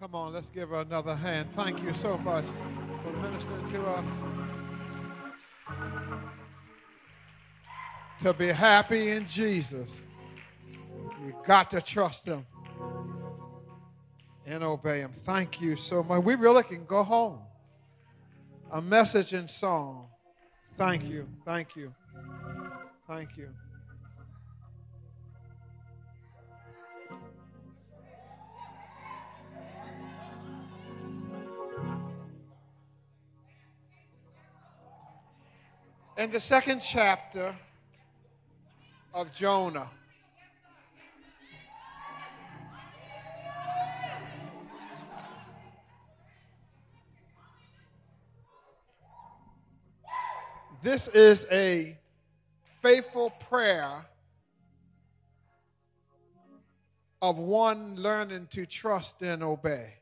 Come on, let's give her another hand. Thank you so much for ministering to us. To be happy in Jesus, you got to trust Him and obey Him. Thank you so much. We really can go home. A message in song. Thank you. Thank you. Thank you. In the second chapter of Jonah, this is a faithful prayer of one learning to trust and obey.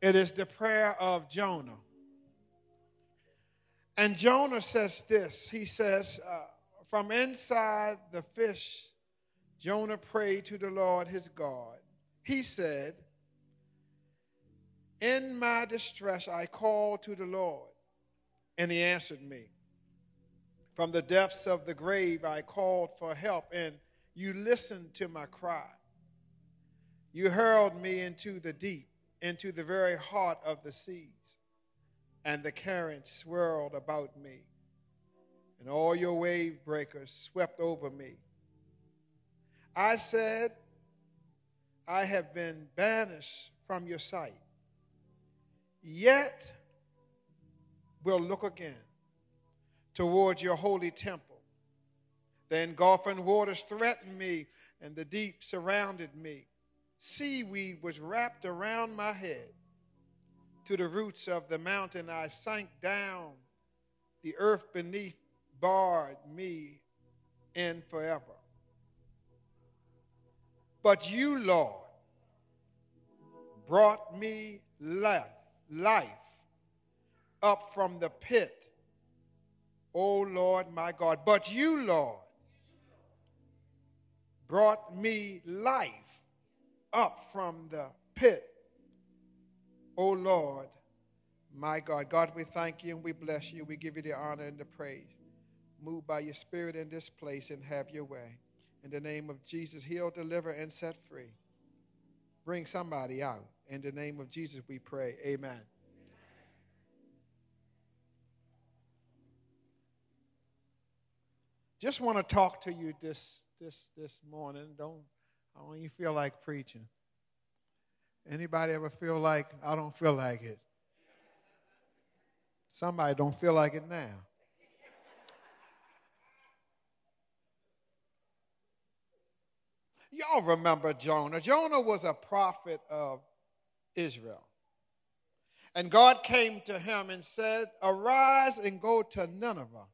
It is the prayer of Jonah. And Jonah says this He says, uh, From inside the fish, Jonah prayed to the Lord his God. He said, In my distress, I called to the Lord, and he answered me. From the depths of the grave, I called for help, and you listened to my cry. You hurled me into the deep, into the very heart of the seas and the current swirled about me, and all your wave breakers swept over me. I said, I have been banished from your sight, yet will look again towards your holy temple. The engulfing waters threatened me, and the deep surrounded me. Seaweed was wrapped around my head to the roots of the mountain, I sank down. The earth beneath barred me in forever. But you, Lord, brought me life, life up from the pit. O Lord my God. But you, Lord, brought me life up from the pit O Lord, my God. God, we thank you and we bless you. We give you the honor and the praise. Move by your spirit in this place and have your way. In the name of Jesus, heal, deliver, and set free. Bring somebody out. In the name of Jesus, we pray. Amen. Just want to talk to you this this this morning. Don't I don't even feel like preaching. Anybody ever feel like I don't feel like it? Somebody don't feel like it now. Y'all remember Jonah. Jonah was a prophet of Israel. And God came to him and said, Arise and go to Nineveh.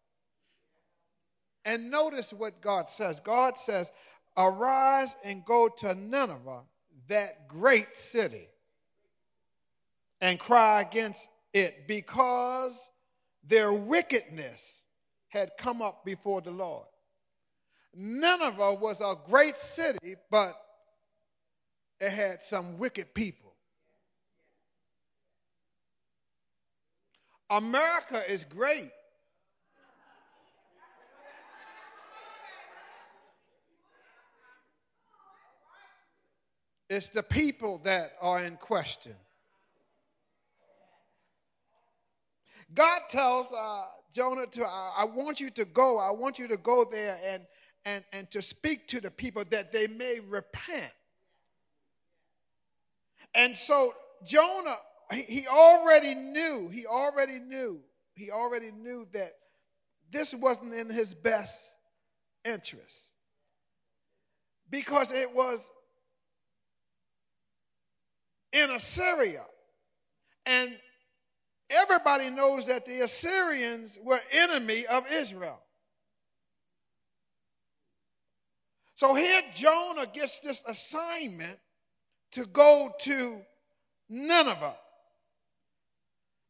And notice what God says. God says, Arise and go to Nineveh that great city and cry against it because their wickedness had come up before the Lord. Nineveh was a great city, but it had some wicked people. America is great, It's the people that are in question. God tells uh, Jonah to, I want you to go, I want you to go there and, and, and to speak to the people that they may repent. And so Jonah, he already knew, he already knew, he already knew that this wasn't in his best interest. Because it was in Assyria. And everybody knows that the Assyrians were enemy of Israel. So here Jonah gets this assignment to go to Nineveh.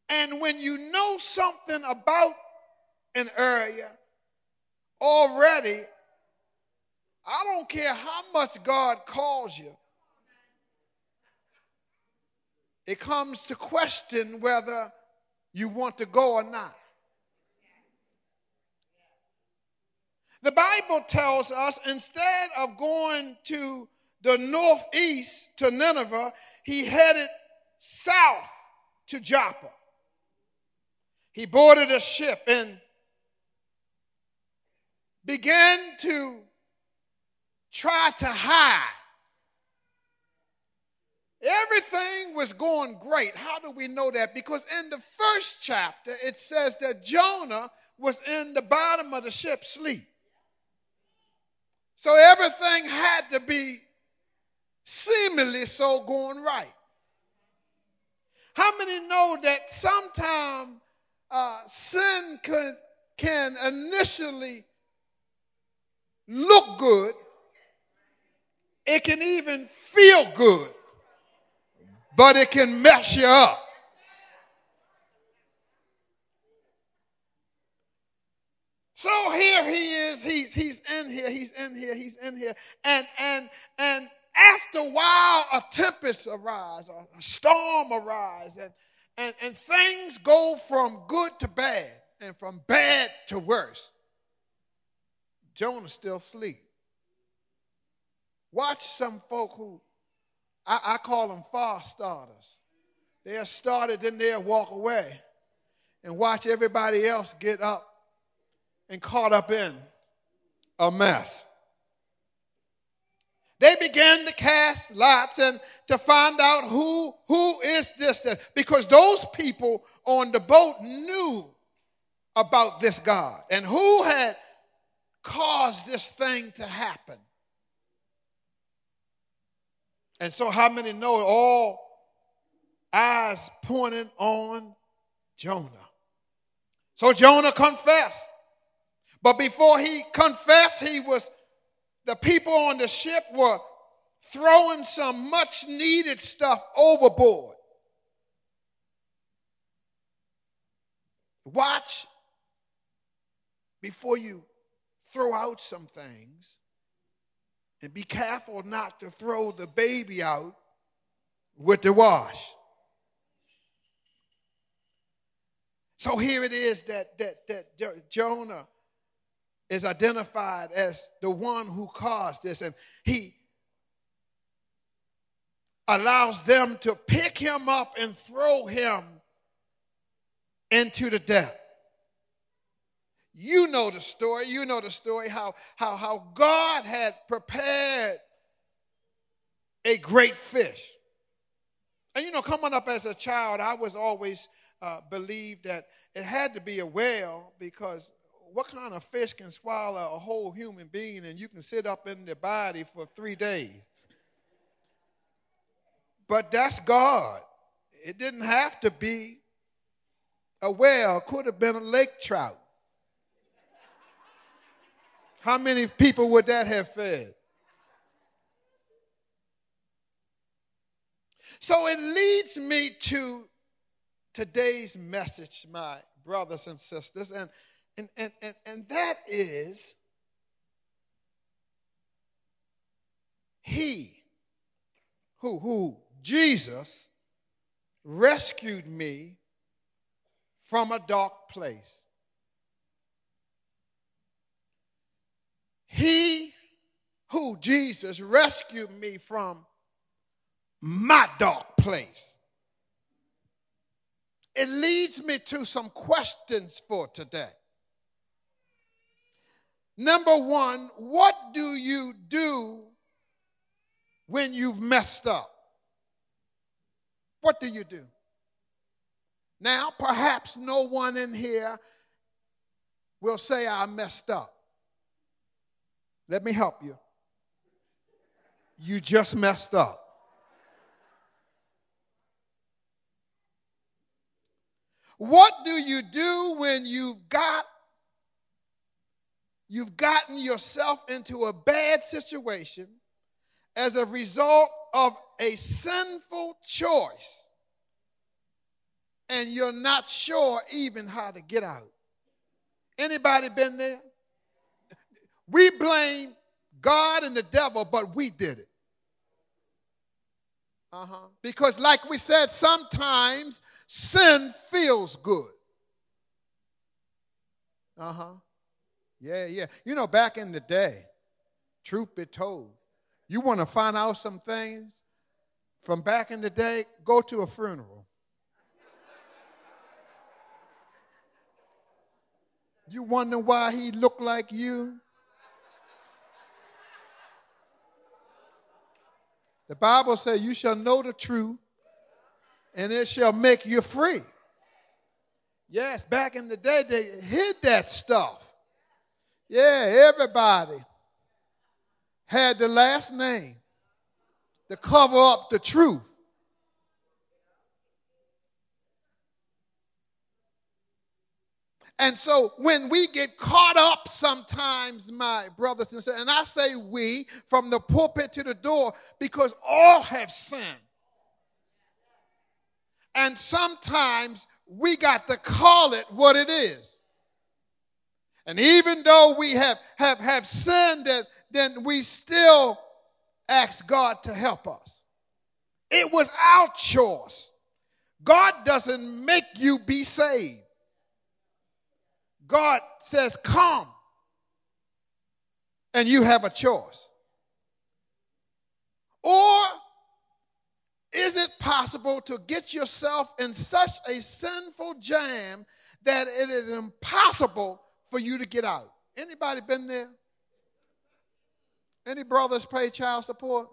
And when you know something about an area already, I don't care how much God calls you. It comes to question whether you want to go or not. The Bible tells us instead of going to the northeast to Nineveh, he headed south to Joppa. He boarded a ship and began to try to hide. Everything was going great. How do we know that? Because in the first chapter, it says that Jonah was in the bottom of the ship sleep. So everything had to be seemingly so going right. How many know that sometimes uh, sin could, can initially look good, it can even feel good, but it can mess you up. So here he is, he's, he's in here, he's in here, he's in here. And, and, and after a while, a tempest arises, a storm arises, and, and, and things go from good to bad and from bad to worse. Jonah still sleep. Watch some folk who I, I call them fast starters. They'll start it, then they'll walk away and watch everybody else get up and caught up in a mess. They began to cast lots and to find out who, who is this, this, because those people on the boat knew about this God and who had caused this thing to happen. And so, how many know all eyes pointing on Jonah? So, Jonah confessed. But before he confessed, he was, the people on the ship were throwing some much needed stuff overboard. Watch before you throw out some things and be careful not to throw the baby out with the wash. So here it is that, that, that Jonah is identified as the one who caused this, and he allows them to pick him up and throw him into the depth. You know the story. You know the story how, how, how God had prepared a great fish. And you know, coming up as a child, I was always uh, believed that it had to be a whale because what kind of fish can swallow a whole human being and you can sit up in the body for three days? But that's God. It didn't have to be a whale, could have been a lake trout. How many people would that have fed? So it leads me to today's message, my brothers and sisters, and, and, and, and, and that is He who, who, Jesus, rescued me from a dark place. He who, Jesus, rescued me from my dark place. It leads me to some questions for today. Number one, what do you do when you've messed up? What do you do? Now, perhaps no one in here will say, I messed up. Let me help you. You just messed up. What do you do when you've got you've gotten yourself into a bad situation as a result of a sinful choice and you're not sure even how to get out? Anybody been there? We blame God and the devil, but we did it. Uh-huh. Because, like we said, sometimes sin feels good. Uh huh. Yeah, yeah. You know, back in the day, truth be told, you want to find out some things from back in the day, go to a funeral. You wonder why he looked like you? The Bible says, You shall know the truth, and it shall make you free. Yes, back in the day, they hid that stuff. Yeah, everybody had the last name to cover up the truth. And so when we get caught up sometimes, my brothers and sisters, and I say we from the pulpit to the door because all have sinned. And sometimes we got to call it what it is. And even though we have, have, have sinned, then we still ask God to help us. It was our choice. God doesn't make you be saved. God says, Come. And you have a choice. Or is it possible to get yourself in such a sinful jam that it is impossible for you to get out? Anybody been there? Any brothers pay child support?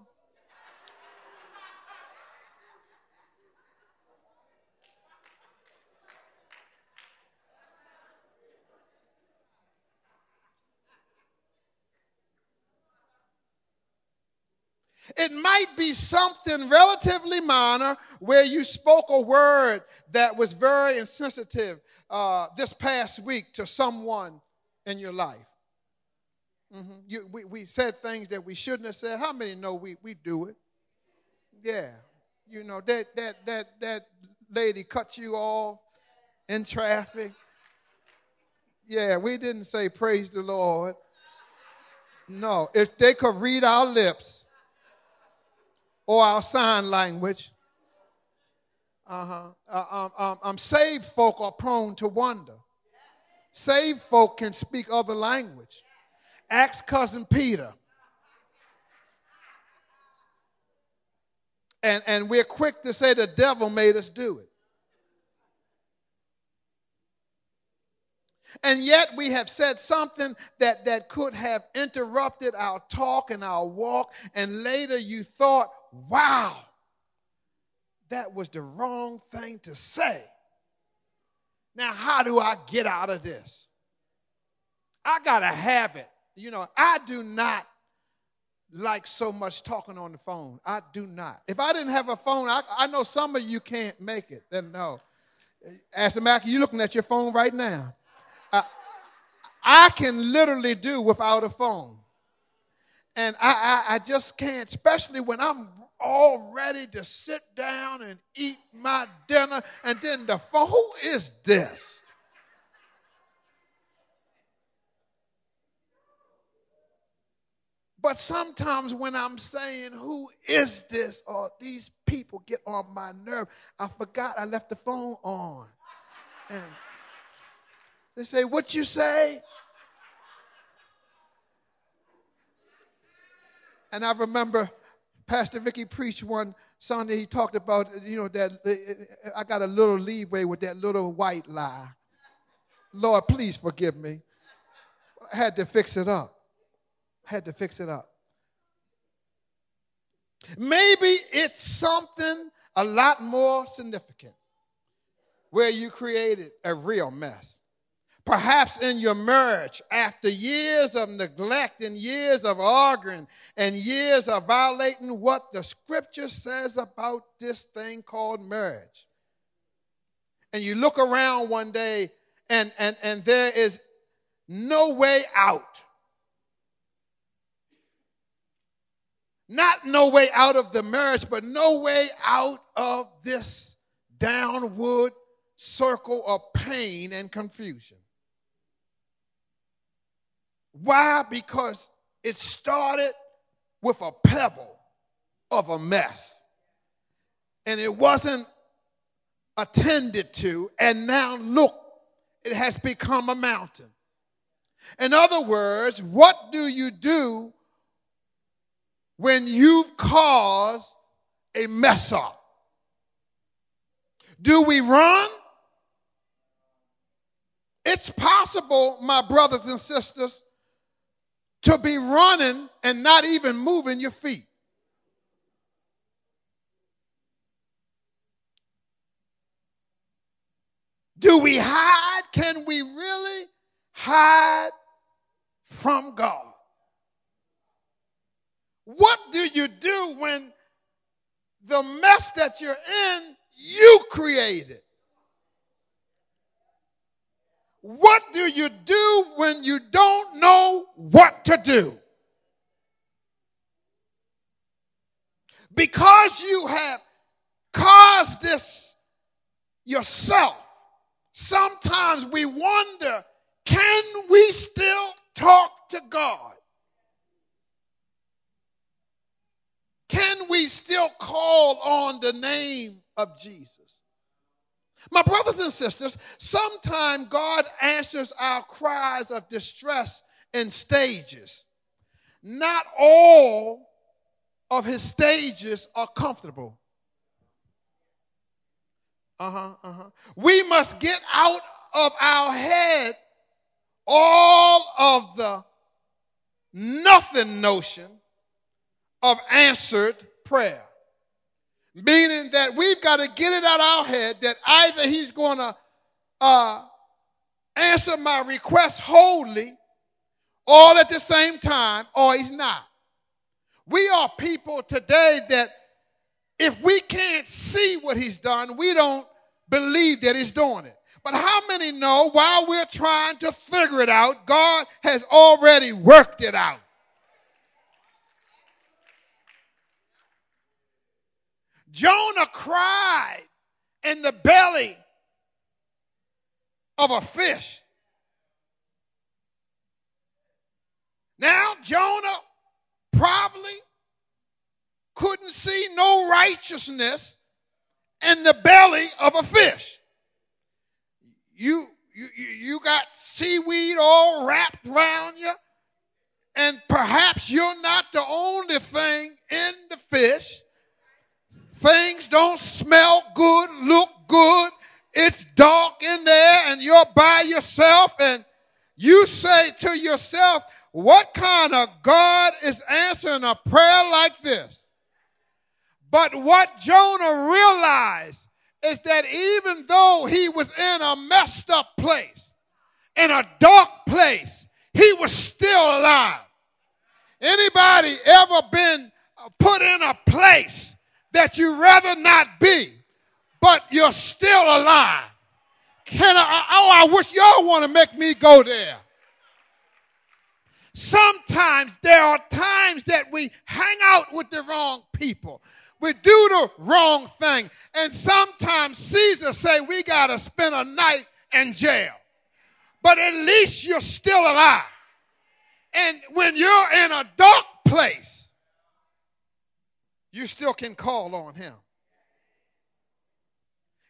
It might be something relatively minor where you spoke a word that was very insensitive uh, this past week to someone in your life. Mm-hmm. You, we, we said things that we shouldn't have said. How many know we, we do it? Yeah. You know, that, that, that, that lady cut you off in traffic. Yeah, we didn't say praise the Lord. No, if they could read our lips, or our sign language. Uh-huh. Uh, um, um, um, saved folk are prone to wonder. Saved folk can speak other language. Ask cousin Peter. And, and we're quick to say the devil made us do it. And yet we have said something that, that could have interrupted our talk and our walk. And later you thought, wow, that was the wrong thing to say. Now, how do I get out of this? I got a habit. You know, I do not like so much talking on the phone. I do not. If I didn't have a phone, I, I know some of you can't make it. Then no. As a you're looking at your phone right now. I can literally do without a phone. And I, I, I just can't, especially when I'm all ready to sit down and eat my dinner, and then the phone, who is this? But sometimes when I'm saying, Who is this? or these people get on my nerve, I forgot I left the phone on. And they say, What you say? And I remember Pastor Vicky preached one Sunday. He talked about, you know, that uh, uh, I got a little leeway with that little white lie. Lord, please forgive me. I had to fix it up. I had to fix it up. Maybe it's something a lot more significant where you created a real mess. Perhaps in your marriage, after years of neglect and years of arguing and years of violating what the scripture says about this thing called marriage. And you look around one day and, and, and there is no way out. Not no way out of the marriage, but no way out of this downward circle of pain and confusion. Why? Because it started with a pebble of a mess. and it wasn't attended to, and now look, it has become a mountain. In other words, what do you do when you've caused a mess up? Do we run? It's possible, my brothers and sisters, to be running and not even moving your feet. Do we hide? Can we really hide from God? What do you do when the mess that you're in, you created? What do you do when you don't know what to do? Because you have caused this yourself, sometimes we wonder can we still talk to God? Can we still call on the name of Jesus? My brothers and sisters, sometimes God answers our cries of distress in stages. Not all of his stages are comfortable. Uh huh, uh huh. We must get out of our head all of the nothing notion of answered prayer. Meaning that we've got to get it out of our head that either he's going to uh, answer my request wholly all at the same time or he's not. We are people today that if we can't see what he's done, we don't believe that he's doing it. But how many know while we're trying to figure it out, God has already worked it out? Jonah cried in the belly of a fish. Now, Jonah probably couldn't see no righteousness in the belly of a fish. You, you, you got seaweed all wrapped around you, and perhaps you're not the only thing in the fish Things don't smell good, look good. It's dark in there and you're by yourself and you say to yourself, what kind of God is answering a prayer like this? But what Jonah realized is that even though he was in a messed up place, in a dark place, he was still alive. Anybody ever been put in a place that you'd rather not be, but you're still alive. Can I, oh, I wish y'all want to make me go there. Sometimes there are times that we hang out with the wrong people. We do the wrong thing. And sometimes Caesar say we got to spend a night in jail. But at least you're still alive. And when you're in a dark place, you still can call on him.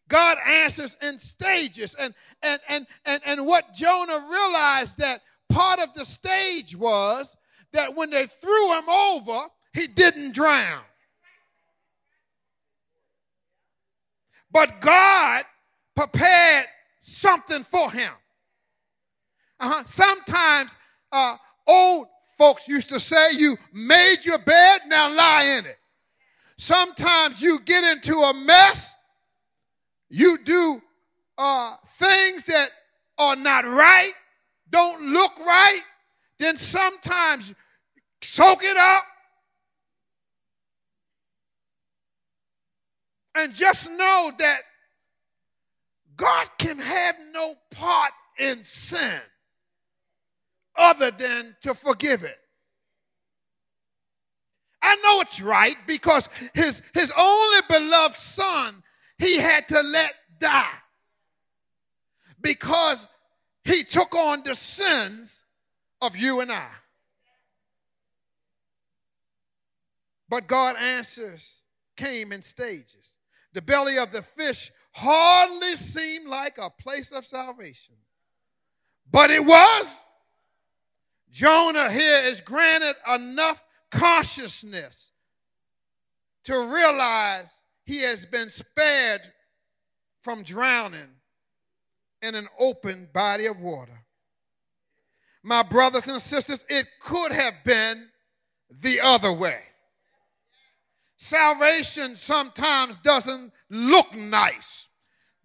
God answers in stages. And, and, and, and, and what Jonah realized that part of the stage was that when they threw him over, he didn't drown. But God prepared something for him. Uh-huh. Sometimes uh, old folks used to say, You made your bed, now lie in it. Sometimes you get into a mess. You do uh, things that are not right, don't look right. Then sometimes soak it up. And just know that God can have no part in sin other than to forgive it. I know it's right because his, his only beloved son he had to let die because he took on the sins of you and I. But God answers came in stages. the belly of the fish hardly seemed like a place of salvation. But it was. Jonah here is granted enough consciousness to realize he has been spared from drowning in an open body of water. My brothers and sisters, it could have been the other way. Salvation sometimes doesn't look nice,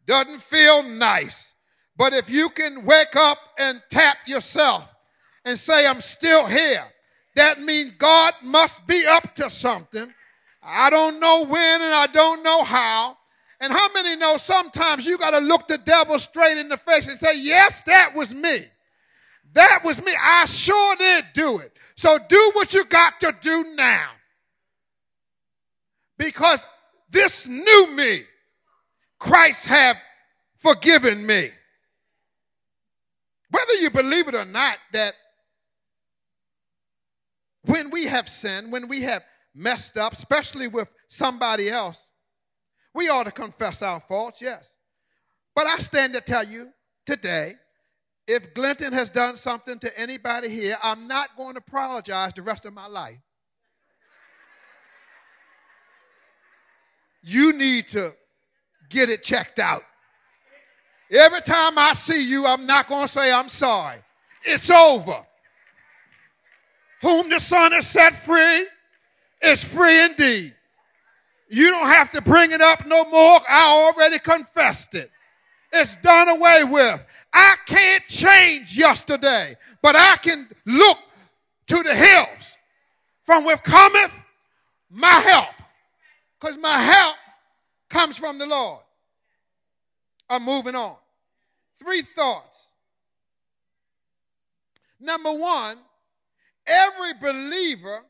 doesn't feel nice. But if you can wake up and tap yourself and say, I'm still here, that means God must be up to something. I don't know when and I don't know how. And how many know sometimes you got to look the devil straight in the face and say, Yes, that was me. That was me. I sure did do it. So do what you got to do now. Because this new me, Christ have forgiven me. Whether you believe it or not, that when we have sinned, when we have messed up, especially with somebody else, we ought to confess our faults, yes. But I stand to tell you today if Glinton has done something to anybody here, I'm not going to apologize the rest of my life. You need to get it checked out. Every time I see you, I'm not going to say I'm sorry. It's over. Whom the Son has set free is free indeed. You don't have to bring it up no more. I already confessed it. It's done away with. I can't change yesterday, but I can look to the hills from where cometh my help. Because my help comes from the Lord. I'm moving on. Three thoughts. Number one, every believer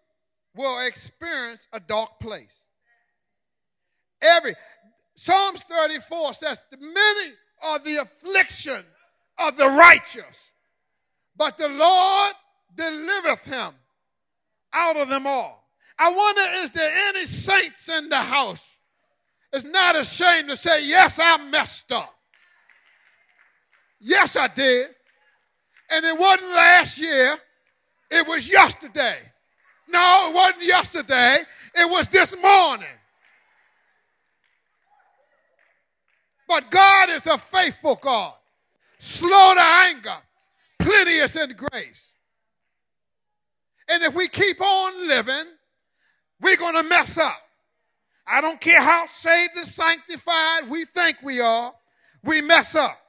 will experience a dark place. Every Psalms 34 says, Many are the affliction of the righteous, but the Lord delivereth him out of them all. I wonder, is there any saints in the house? It's not ashamed to say, Yes, I messed up. Yes, I did. And it wasn't last year, it was yesterday. No, it wasn't yesterday, it was this morning. But God is a faithful God, slow to anger, plenteous in grace. And if we keep on living, we're going to mess up. I don't care how saved and sanctified we think we are, we mess up.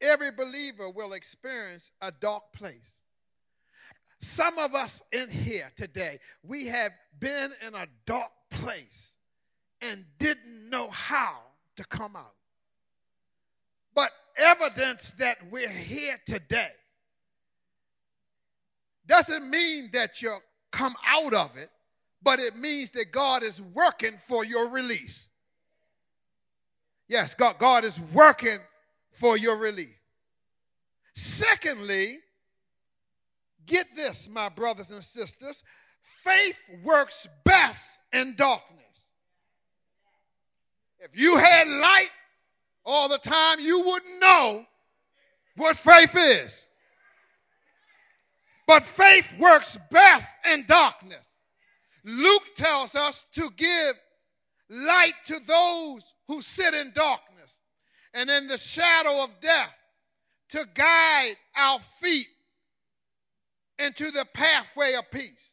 Every believer will experience a dark place. Some of us in here today, we have been in a dark place and didn't know how to come out. But evidence that we're here today doesn't mean that you come out of it, but it means that God is working for your release. Yes, God, God is working for your relief. Secondly, get this, my brothers and sisters faith works best in darkness. If you had light all the time, you wouldn't know what faith is. But faith works best in darkness. Luke tells us to give light to those who sit in darkness and in the shadow of death to guide our feet into the pathway of peace.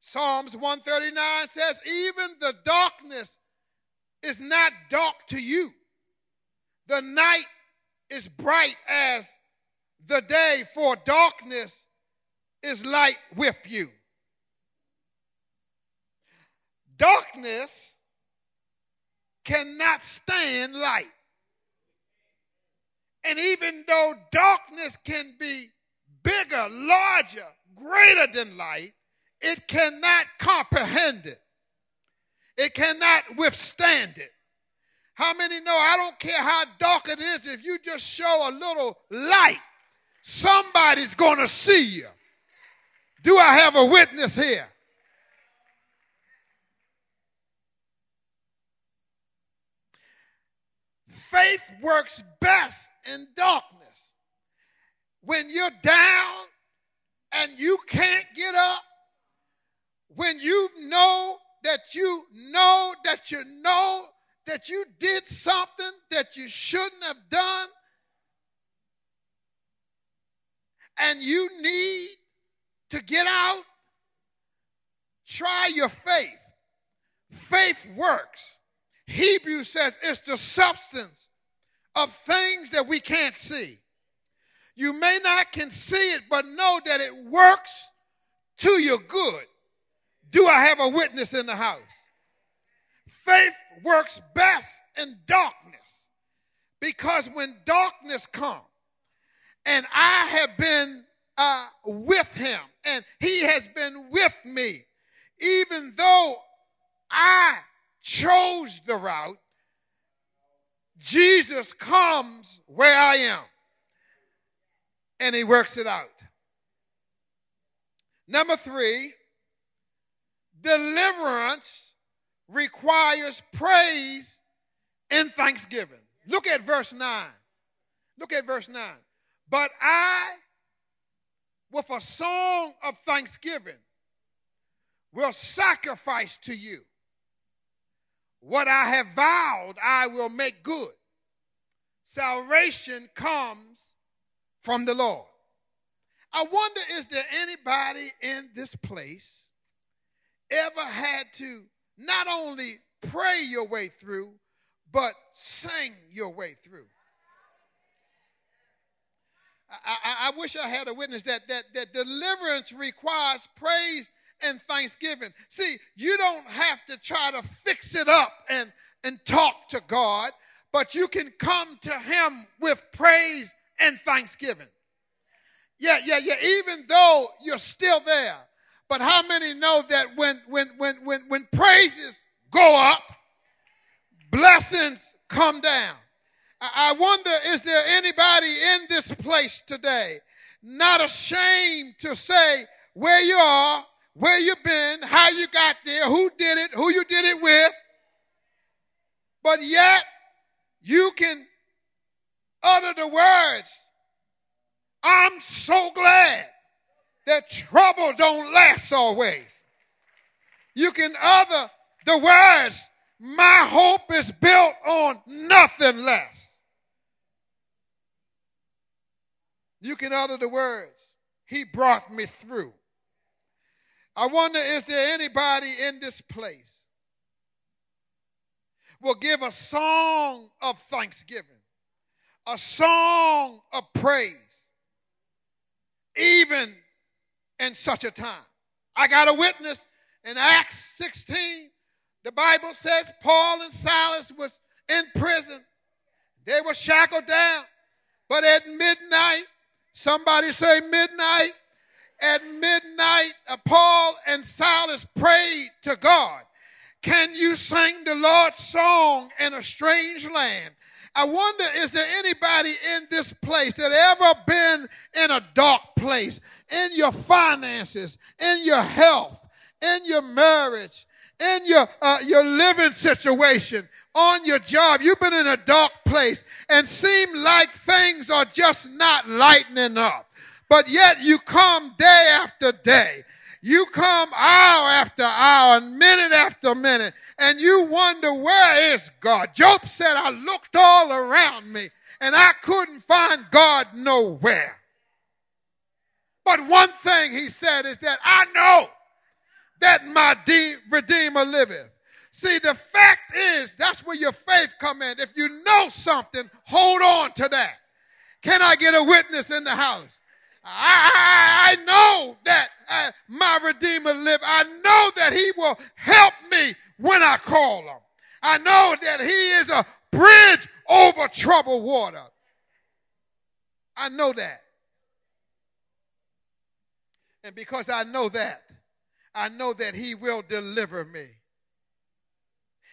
Psalms 139 says, Even the darkness is not dark to you. The night is bright as the day, for darkness is light with you. Darkness cannot stand light. And even though darkness can be bigger, larger, greater than light, it cannot comprehend it. It cannot withstand it. How many know I don't care how dark it is, if you just show a little light, somebody's going to see you. Do I have a witness here? Faith works best in darkness. When you're down and you can't get up, when you know that you know that you know that you did something that you shouldn't have done, and you need to get out, try your faith. Faith works. Hebrews says it's the substance of things that we can't see. You may not can see it, but know that it works to your good. Do I have a witness in the house? Faith works best in darkness because when darkness comes and I have been uh, with him and he has been with me, even though I chose the route, Jesus comes where I am and he works it out. Number three, deliverance requires praise and thanksgiving. Look at verse 9. Look at verse 9. But I, with a song of thanksgiving, will sacrifice to you. What I have vowed, I will make good. Salvation comes from the Lord. I wonder is there anybody in this place ever had to not only pray your way through, but sing your way through? I, I, I, wish I had a witness that, that, that deliverance requires praise and thanksgiving. See, you don't have to try to fix it up and, and talk to God, but you can come to Him with praise and thanksgiving. Yeah, yeah, yeah. Even though you're still there. But how many know that when when when when when praises go up, blessings come down? I wonder, is there anybody in this place today not ashamed to say where you are, where you've been, how you got there, who did it, who you did it with, but yet you can utter the words, I'm so glad that trouble don't last always. You can utter the words, my hope is built on nothing less. You can utter the words, He brought me through. I wonder, is there anybody in this place will give a song of thanksgiving, a song of praise, even in such a time? I got a witness in Acts 16. The Bible says Paul and Silas was in prison. They were shackled down. But at midnight, Somebody say midnight. At midnight, uh, Paul and Silas prayed to God. Can you sing the Lord's song in a strange land? I wonder, is there anybody in this place that ever been in a dark place, in your finances, in your health, in your marriage, in your, uh, your living situation, on your job. You've been in a dark place and seem like things are just not lightening up. But yet you come day after day. You come hour after hour, minute after minute, and you wonder, where is God? Job said, I looked all around me and I couldn't find God nowhere. But one thing he said is that I know that my de- Redeemer liveth. See, the fact is, that's where your faith come in. If you know something, hold on to that. Can I get a witness in the house? I, I, know that uh, my Redeemer live. I know that he will help me when I call him. I know that he is a bridge over troubled water. I know that. And because I know that, I know that he will deliver me.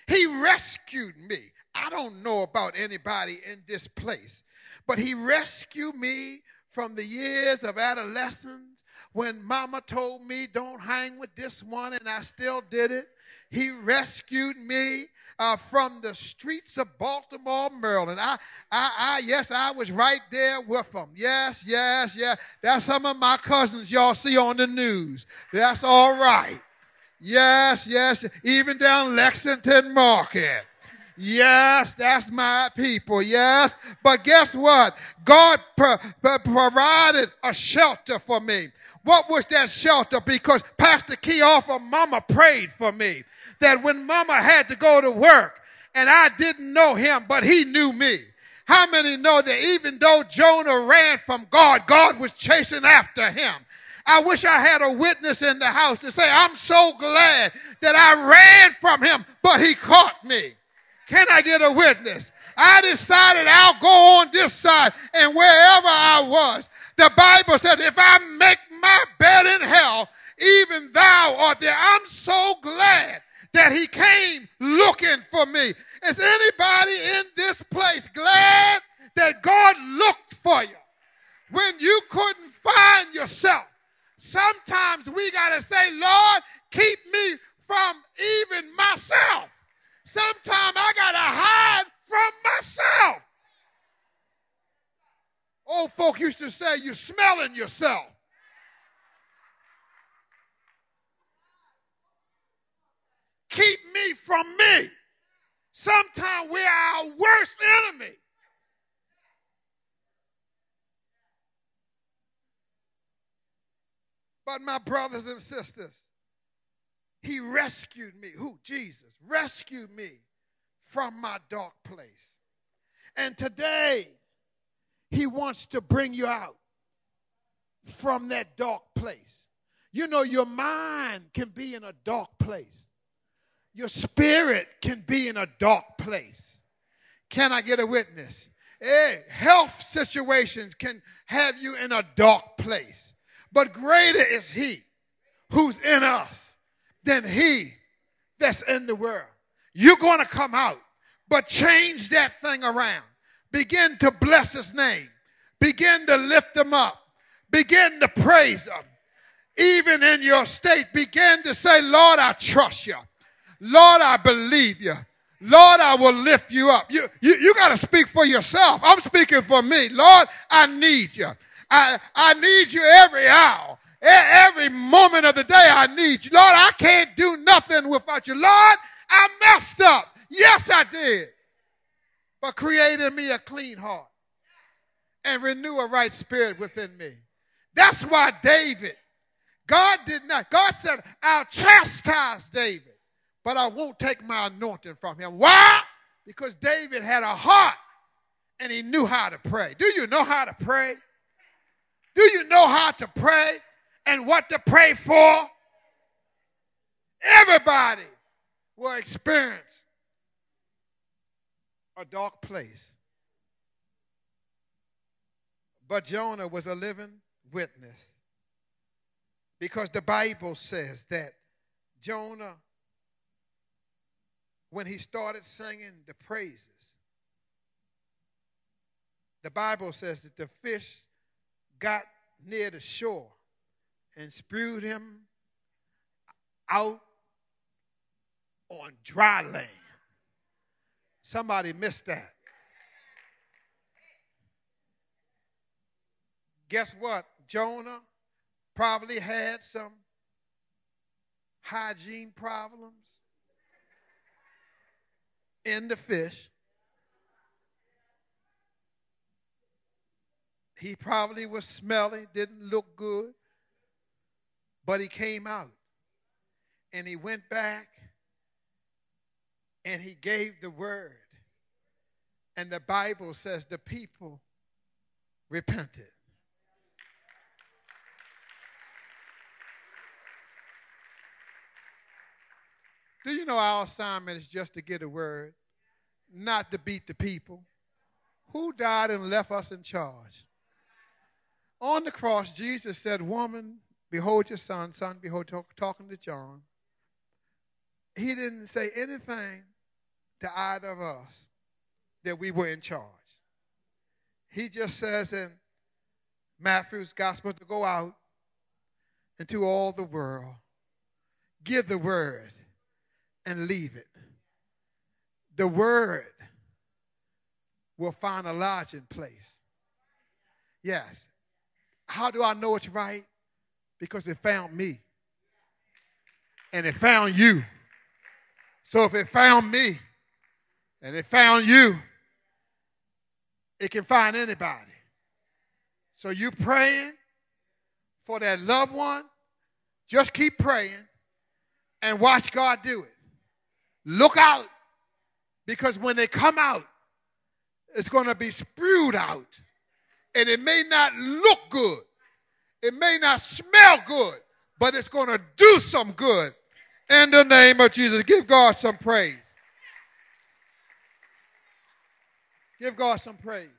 He rescued me. I don't know about anybody in this place, but he rescued me from the years of adolescence, When mama told me don't hang with this one and I still did it, he rescued me uh, from the streets of Baltimore, Maryland. I, I, I, yes, I was right there with them. Yes, yes, yes. That's some of my cousins y'all see on the news. That's all right. Yes, yes. Even down Lexington Market. Yes, that's my people. Yes. But guess what? God pro- pro- provided a shelter for me. What was that shelter? Because Pastor Keofa Mama prayed for me that when mama had to go to work and I didn't know him, but he knew me. How many know that even though Jonah ran from God, God was chasing after him? I wish I had a witness in the house to say, I'm so glad that I ran from him, but he caught me. Can I get a witness? I decided I'll go on this side and wherever I was. The Bible said, if I make my bed in hell, even thou art there. I'm so glad that he came looking for me. Is anybody in this place glad that God looked for you when you couldn't find yourself? Sometimes we got to say, Lord, keep me from even myself. Sometimes I got to hide from myself. Old folk used to say, You're smelling yourself. keep me from me. Sometimes we're our worst enemy. But my brothers and sisters, he rescued me. Who? Jesus. Rescued me from my dark place. And today, he wants to bring you out from that dark place. You know, your mind can be in a dark place. Your spirit can be in a dark place. Can I get a witness? Hey, health situations can have you in a dark place. But greater is he who's in us than he that's in the world. You're going to come out, but change that thing around. Begin to bless his name. Begin to lift him up. Begin to praise him. Even in your state, begin to say, Lord, I trust you. Lord, I believe you. Lord, I will lift you up. You, you, you got to speak for yourself. I'm speaking for me. Lord, I need you. I, I need you every hour. Every moment of the day, I need you. Lord, I can't do nothing without you. Lord, I messed up. Yes, I did. But create in me a clean heart and renew a right spirit within me. That's why David, God did not, God said, I'll chastise David but I won't take my anointing from him. Why? Because David had a heart and he knew how to pray. Do you know how to pray? Do you know how to pray and what to pray for? Everybody will experience a dark place. But Jonah was a living witness because the Bible says that Jonah when he started singing the praises. The Bible says that the fish got near the shore and spewed him out on dry land. Somebody missed that. Guess what? Jonah probably had some hygiene problems in the fish. He probably was smelly, didn't look good, but he came out and he went back and he gave the word. And the Bible says the people repented. Do you know our assignment is just to get a word, not to beat the people? Who died and left us in charge? On the cross, Jesus said, Woman, behold your son. Son, behold, talk, talking to John. He didn't say anything to either of us that we were in charge. He just says in Matthew's gospel to go out into all the world. Give the word and leave it. The word will find a lodging place. Yes. How do I know it's right? Because it found me. And it found you. So if it found me and it found you, it can find anybody. So you praying for that loved one, just keep praying and watch God do it. Look out because when they come out, it's going to be spewed out. And it may not look good, it may not smell good, but it's going to do some good. In the name of Jesus, give God some praise. Give God some praise.